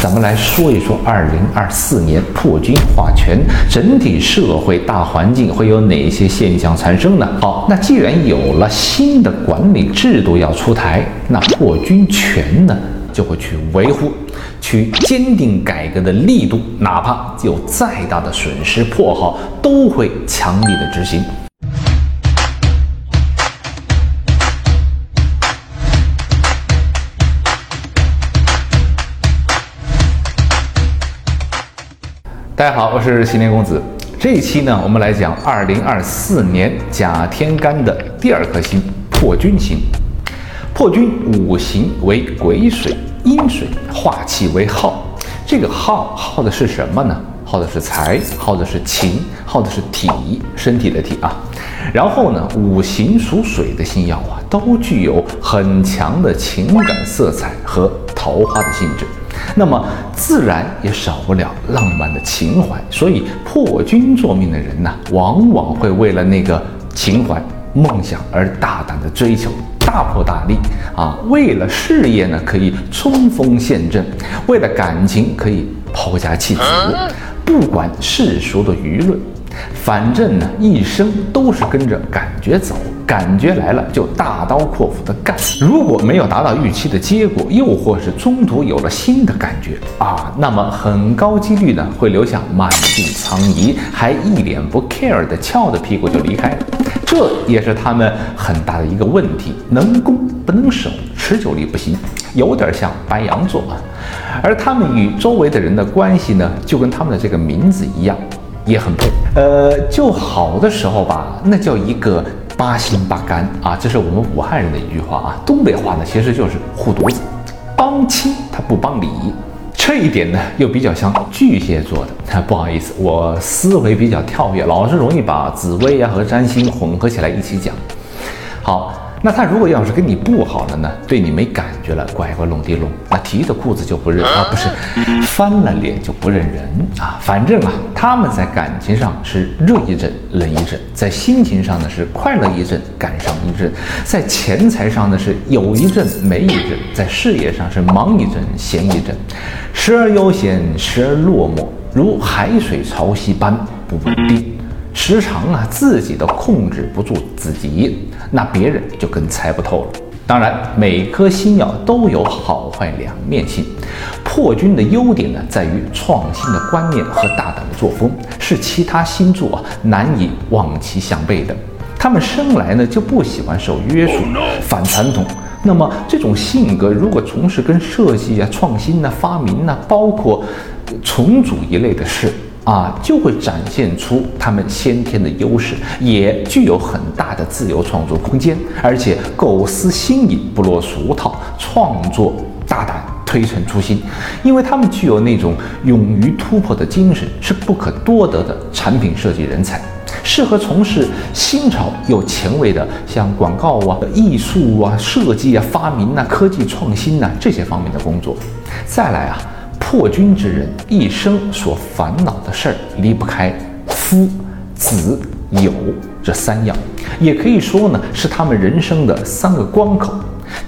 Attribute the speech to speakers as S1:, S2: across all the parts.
S1: 咱们来说一说，二零二四年破军化权，整体社会大环境会有哪些现象产生呢？好，那既然有了新的管理制度要出台，那破军权呢就会去维护，去坚定改革的力度，哪怕有再大的损失破耗，都会强力的执行。大家好，我是新年公子。这一期呢，我们来讲二零二四年甲天干的第二颗星破军星。破军五行为癸水、阴水，化气为耗。这个耗耗的是什么呢？耗的是财，耗的是情，耗的是体，身体的体啊。然后呢，五行属水的星曜啊，都具有很强的情感色彩和桃花的性质。那么自然也少不了浪漫的情怀，所以破军坐命的人呢，往往会为了那个情怀、梦想而大胆的追求，大破大立啊！为了事业呢，可以冲锋陷阵；为了感情，可以抛家弃子，不管世俗的舆论。反正呢，一生都是跟着感觉走，感觉来了就大刀阔斧的干。如果没有达到预期的结果，又或是中途有了新的感觉啊，那么很高几率呢会留下满地苍夷，还一脸不 care 的翘着屁股就离开了。这也是他们很大的一个问题，能攻不能守，持久力不行，有点像白羊座啊。而他们与周围的人的关系呢，就跟他们的这个名字一样。也很配，呃，就好的时候吧，那叫一个八心八肝啊，这是我们武汉人的一句话啊。东北话呢，其实就是护犊子，帮亲他不帮理，这一点呢又比较像巨蟹座的。不好意思，我思维比较跳跃，老是容易把紫薇呀和占星混合起来一起讲。好。那他如果要是跟你不好了呢，对你没感觉了，乖乖弄地弄，那提着裤子就不认啊，不是翻了脸就不认人啊。反正啊，他们在感情上是热一阵冷一阵，在心情上呢是快乐一阵感伤一阵，在钱财上呢是有一阵没一阵，在事业上是忙一阵闲一阵，时而悠闲，时而落寞，如海水潮汐般不稳定。时常啊，自己都控制不住自己，那别人就更猜不透了。当然，每颗星耀都有好坏两面性。破军的优点呢，在于创新的观念和大胆的作风，是其他星座啊难以望其项背的。他们生来呢就不喜欢受约束，反传统。那么这种性格，如果从事跟设计啊、创新呐、发明呐，包括重组一类的事。啊，就会展现出他们先天的优势，也具有很大的自由创作空间，而且构思新颖，不落俗套，创作大胆，推陈出新。因为他们具有那种勇于突破的精神，是不可多得的产品设计人才，适合从事新潮又前卫的，像广告啊、艺术啊、设计啊、发明啊、科技创新啊这些方面的工作。再来啊。破军之人一生所烦恼的事儿离不开夫、子、友这三样，也可以说呢是他们人生的三个关口。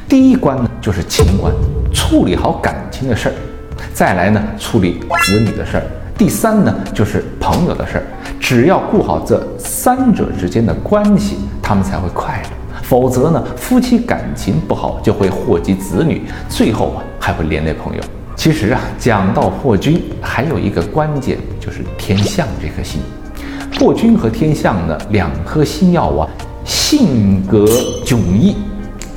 S1: 第一关呢就是情关，处理好感情的事儿；再来呢处理子女的事儿；第三呢就是朋友的事儿。只要顾好这三者之间的关系，他们才会快乐。否则呢，夫妻感情不好就会祸及子女，最后啊还会连累朋友。其实啊，讲到破军，还有一个关键就是天象这颗星。破军和天象呢，两颗星耀啊，性格迥异，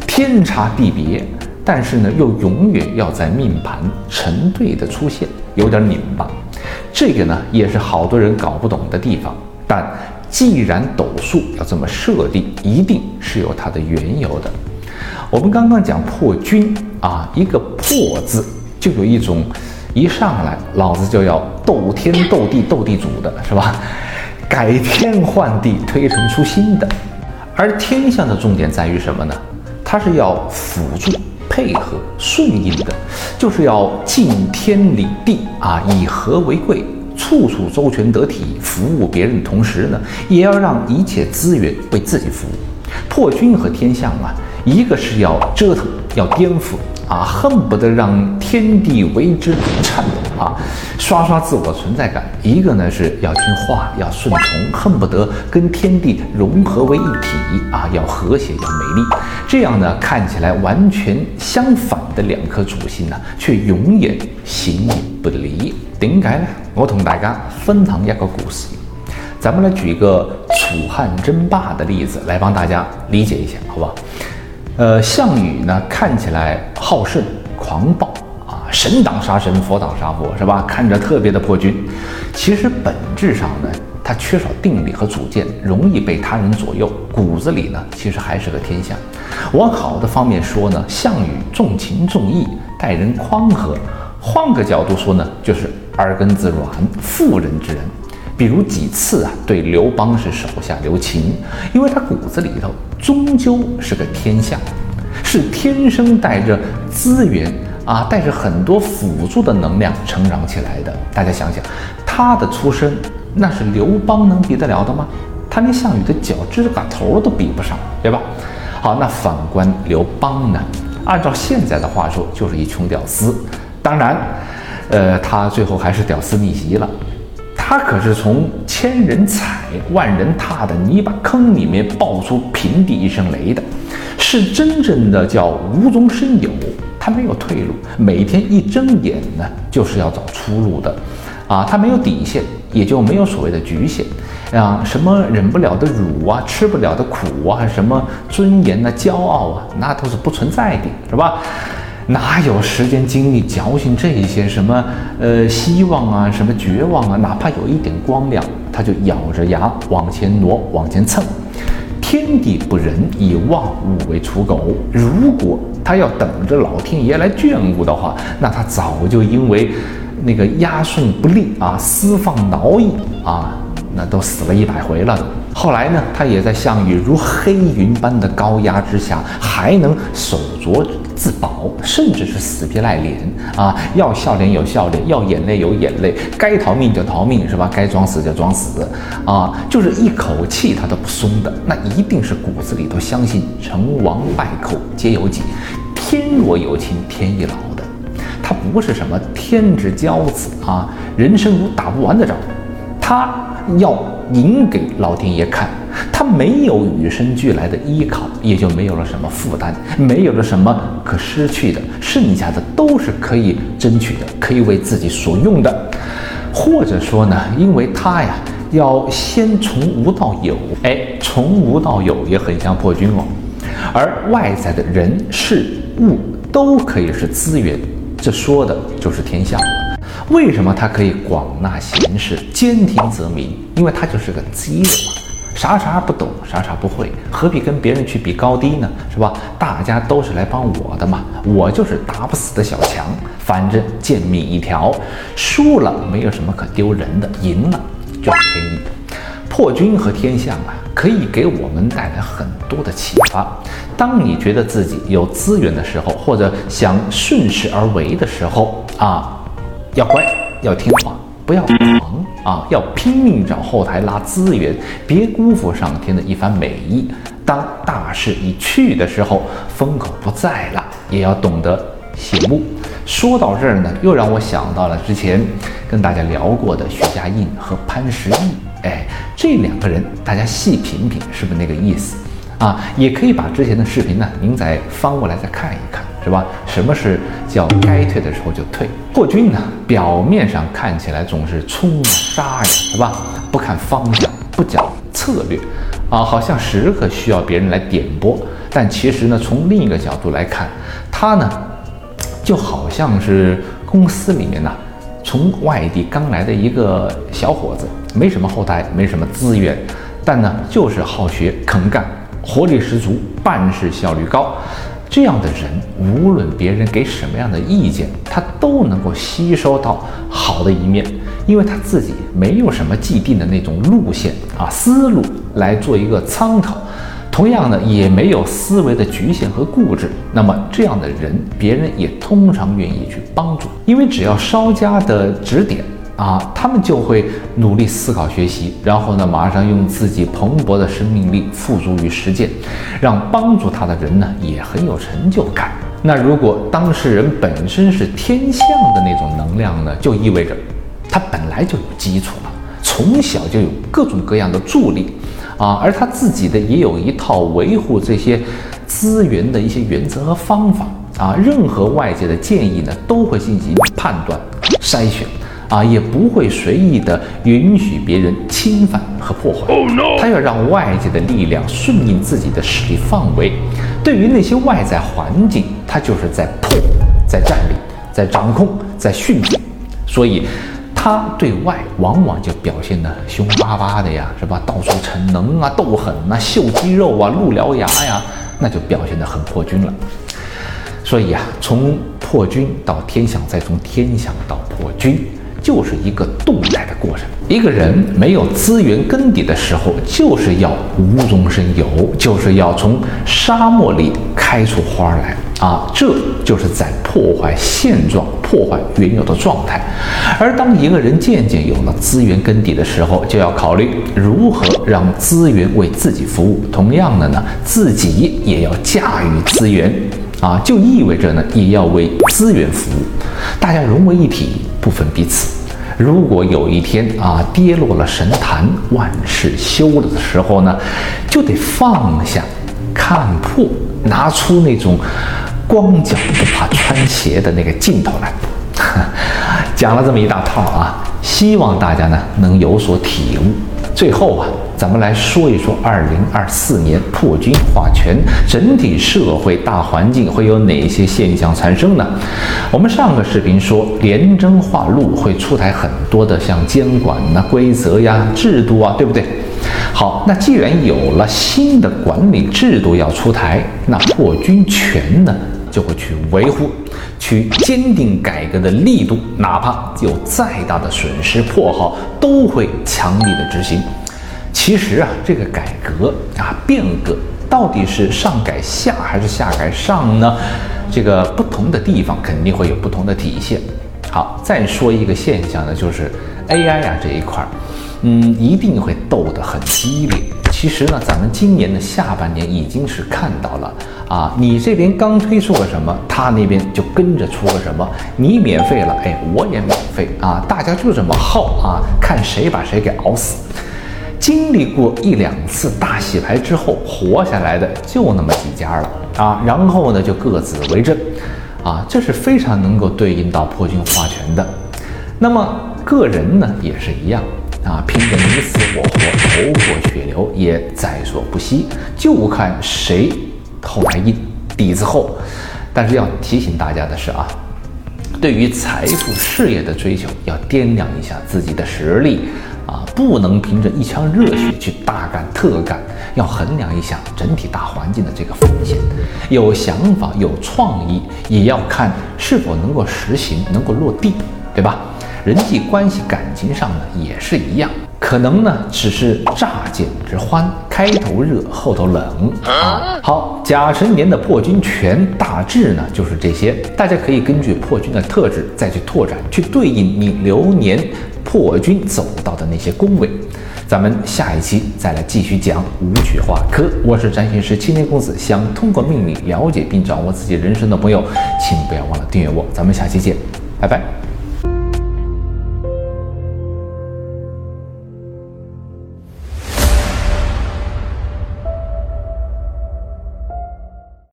S1: 天差地别，但是呢，又永远要在命盘成对的出现，有点拧巴。这个呢，也是好多人搞不懂的地方。但既然斗数要这么设定，一定是有它的缘由的。我们刚刚讲破军啊，一个破字。就有一种，一上来老子就要斗天斗地斗地主的是吧？改天换地，推陈出新的。而天象的重点在于什么呢？它是要辅助、配合、顺应的，就是要敬天理地啊，以和为贵，处处周全得体，服务别人的同时呢，也要让一切资源为自己服务。破军和天象啊，一个是要折腾、要颠覆，啊，恨不得让天地为之颤抖啊，刷刷自我存在感。一个呢是要听话，要顺从，恨不得跟天地融合为一体啊，要和谐，要美丽。这样呢，看起来完全相反的两颗主心呢，却永远形影不离。点解呢？我同大家分享一个故事。咱们来举一个楚汉争霸的例子来帮大家理解一下，好不好？呃，项羽呢，看起来好胜、狂暴啊，神挡杀神，佛挡杀佛，是吧？看着特别的破军，其实本质上呢，他缺少定力和主见，容易被他人左右，骨子里呢，其实还是个天下。往好的方面说呢，项羽重情重义，待人宽和；换个角度说呢，就是耳根子软，妇人之仁。比如几次啊，对刘邦是手下留情，因为他骨子里头终究是个天下，是天生带着资源啊，带着很多辅助的能量成长起来的。大家想想，他的出身，那是刘邦能比得了的吗？他连项羽的脚趾甲头都比不上，对吧？好，那反观刘邦呢？按照现在的话说，就是一穷屌丝。当然，呃，他最后还是屌丝逆袭了。他可是从千人踩、万人踏的泥巴坑里面爆出平地一声雷的，是真正的叫无中生有。他没有退路，每天一睁眼呢就是要找出路的，啊，他没有底线，也就没有所谓的局限，啊，什么忍不了的辱啊，吃不了的苦啊，什么尊严呐、骄傲啊，那都是不存在的，是吧？哪有时间精力矫情这些什么呃希望啊什么绝望啊？哪怕有一点光亮，他就咬着牙往前挪，往前蹭。天地不仁，以万物为刍狗。如果他要等着老天爷来眷顾的话，那他早就因为那个压顺不利啊，私放徭役啊，那都死了一百回了。后来呢，他也在项羽如黑云般的高压之下，还能手拙自保，甚至是死皮赖脸啊！要笑脸有笑脸，要眼泪有眼泪，该逃命就逃命，是吧？该装死就装死啊！就是一口气他都不松的，那一定是骨子里头相信成王败寇皆有己，天若有情天亦老的。他不是什么天之骄子啊，人生如打不完的仗，他要。赢给老天爷看，他没有与生俱来的依靠，也就没有了什么负担，没有了什么可失去的，剩下的都是可以争取的，可以为自己所用的。或者说呢，因为他呀，要先从无到有，哎，从无到有也很像破军哦。而外在的人事物都可以是资源，这说的就是天下。为什么他可以广纳贤士，兼听则明？因为他就是个鸡嘛，啥啥不懂，啥啥不会，何必跟别人去比高低呢？是吧？大家都是来帮我的嘛，我就是打不死的小强，反正贱命一条，输了没有什么可丢人的，赢了就是天意。破军和天象啊，可以给我们带来很多的启发。当你觉得自己有资源的时候，或者想顺势而为的时候啊。要乖，要听话，不要狂啊！要拼命找后台拉资源，别辜负上天的一番美意。当大势已去的时候，风口不在了，也要懂得醒目。说到这儿呢，又让我想到了之前跟大家聊过的徐家印和潘石屹。哎，这两个人，大家细品品，是不是那个意思啊？也可以把之前的视频呢，您再翻过来再看一看。是吧？什么是叫该退的时候就退？破军呢？表面上看起来总是冲啊杀呀，是吧？不看方向，不讲策略，啊，好像时刻需要别人来点拨。但其实呢，从另一个角度来看，他呢，就好像是公司里面呢，从外地刚来的一个小伙子，没什么后台，没什么资源，但呢，就是好学肯干，活力十足，办事效率高。这样的人，无论别人给什么样的意见，他都能够吸收到好的一面，因为他自己没有什么既定的那种路线啊思路来做一个参考，同样呢，也没有思维的局限和固执。那么这样的人，别人也通常愿意去帮助，因为只要稍加的指点。啊，他们就会努力思考学习，然后呢，马上用自己蓬勃的生命力付诸于实践，让帮助他的人呢也很有成就感。那如果当事人本身是天象的那种能量呢，就意味着他本来就有基础了，从小就有各种各样的助力啊，而他自己的也有一套维护这些资源的一些原则和方法啊，任何外界的建议呢，都会进行判断筛选。啊，也不会随意的允许别人侵犯和破坏。他要让外界的力量顺应自己的势力范围。对于那些外在环境，他就是在破，在占领，在掌控，在驯服。所以，他对外往往就表现得凶巴巴的呀，是吧？到处逞能啊，斗狠啊，秀肌肉啊，露獠牙呀，那就表现得很破军了。所以啊，从破军到天象，再从天象到破军。就是一个动态的过程。一个人没有资源根底的时候，就是要无中生有，就是要从沙漠里开出花来啊！这就是在破坏现状、破坏原有的状态。而当一个人渐渐有了资源根底的时候，就要考虑如何让资源为自己服务。同样的呢，自己也要驾驭资源啊，就意味着呢，也要为资源服务。大家融为一体，不分彼此。如果有一天啊跌落了神坛，万事休了的时候呢，就得放下看破，拿出那种光脚不怕穿鞋的那个劲头来。讲了这么一大套啊，希望大家呢能有所体悟。最后啊。咱们来说一说，二零二四年破军化权，整体社会大环境会有哪些现象产生呢？我们上个视频说，廉政化路会出台很多的像监管呐、规则呀、制度啊，对不对？好，那既然有了新的管理制度要出台，那破军权呢就会去维护，去坚定改革的力度，哪怕有再大的损失破耗，都会强力的执行。其实啊，这个改革啊，变革到底是上改下还是下改上呢？这个不同的地方肯定会有不同的体现。好，再说一个现象呢，就是 AI 啊这一块儿，嗯，一定会斗得很激烈。其实呢，咱们今年的下半年已经是看到了啊，你这边刚推出个什么，他那边就跟着出个什么，你免费了，哎，我也免费啊，大家就这么耗啊，看谁把谁给熬死。经历过一两次大洗牌之后，活下来的就那么几家了啊，然后呢就各自为政，啊，这是非常能够对应到破军化权的。那么个人呢也是一样啊，拼得你死我活，头破血流也在所不惜，就看谁后台硬，底子厚。但是要提醒大家的是啊，对于财富事业的追求，要掂量一下自己的实力。不能凭着一腔热血去大干特干，要衡量一下整体大环境的这个风险。有想法、有创意，也要看是否能够实行、能够落地，对吧？人际关系、感情上呢，也是一样，可能呢只是乍见之欢，开头热，后头冷啊。好，甲辰年的破军权大致呢就是这些，大家可以根据破军的特质再去拓展，去对应你流年。破军走到的那些宫位，咱们下一期再来继续讲武曲化科。我是占星师青年公子，想通过命理了解并掌握自己人生的朋友，请不要忘了订阅我。咱们下期见，拜拜。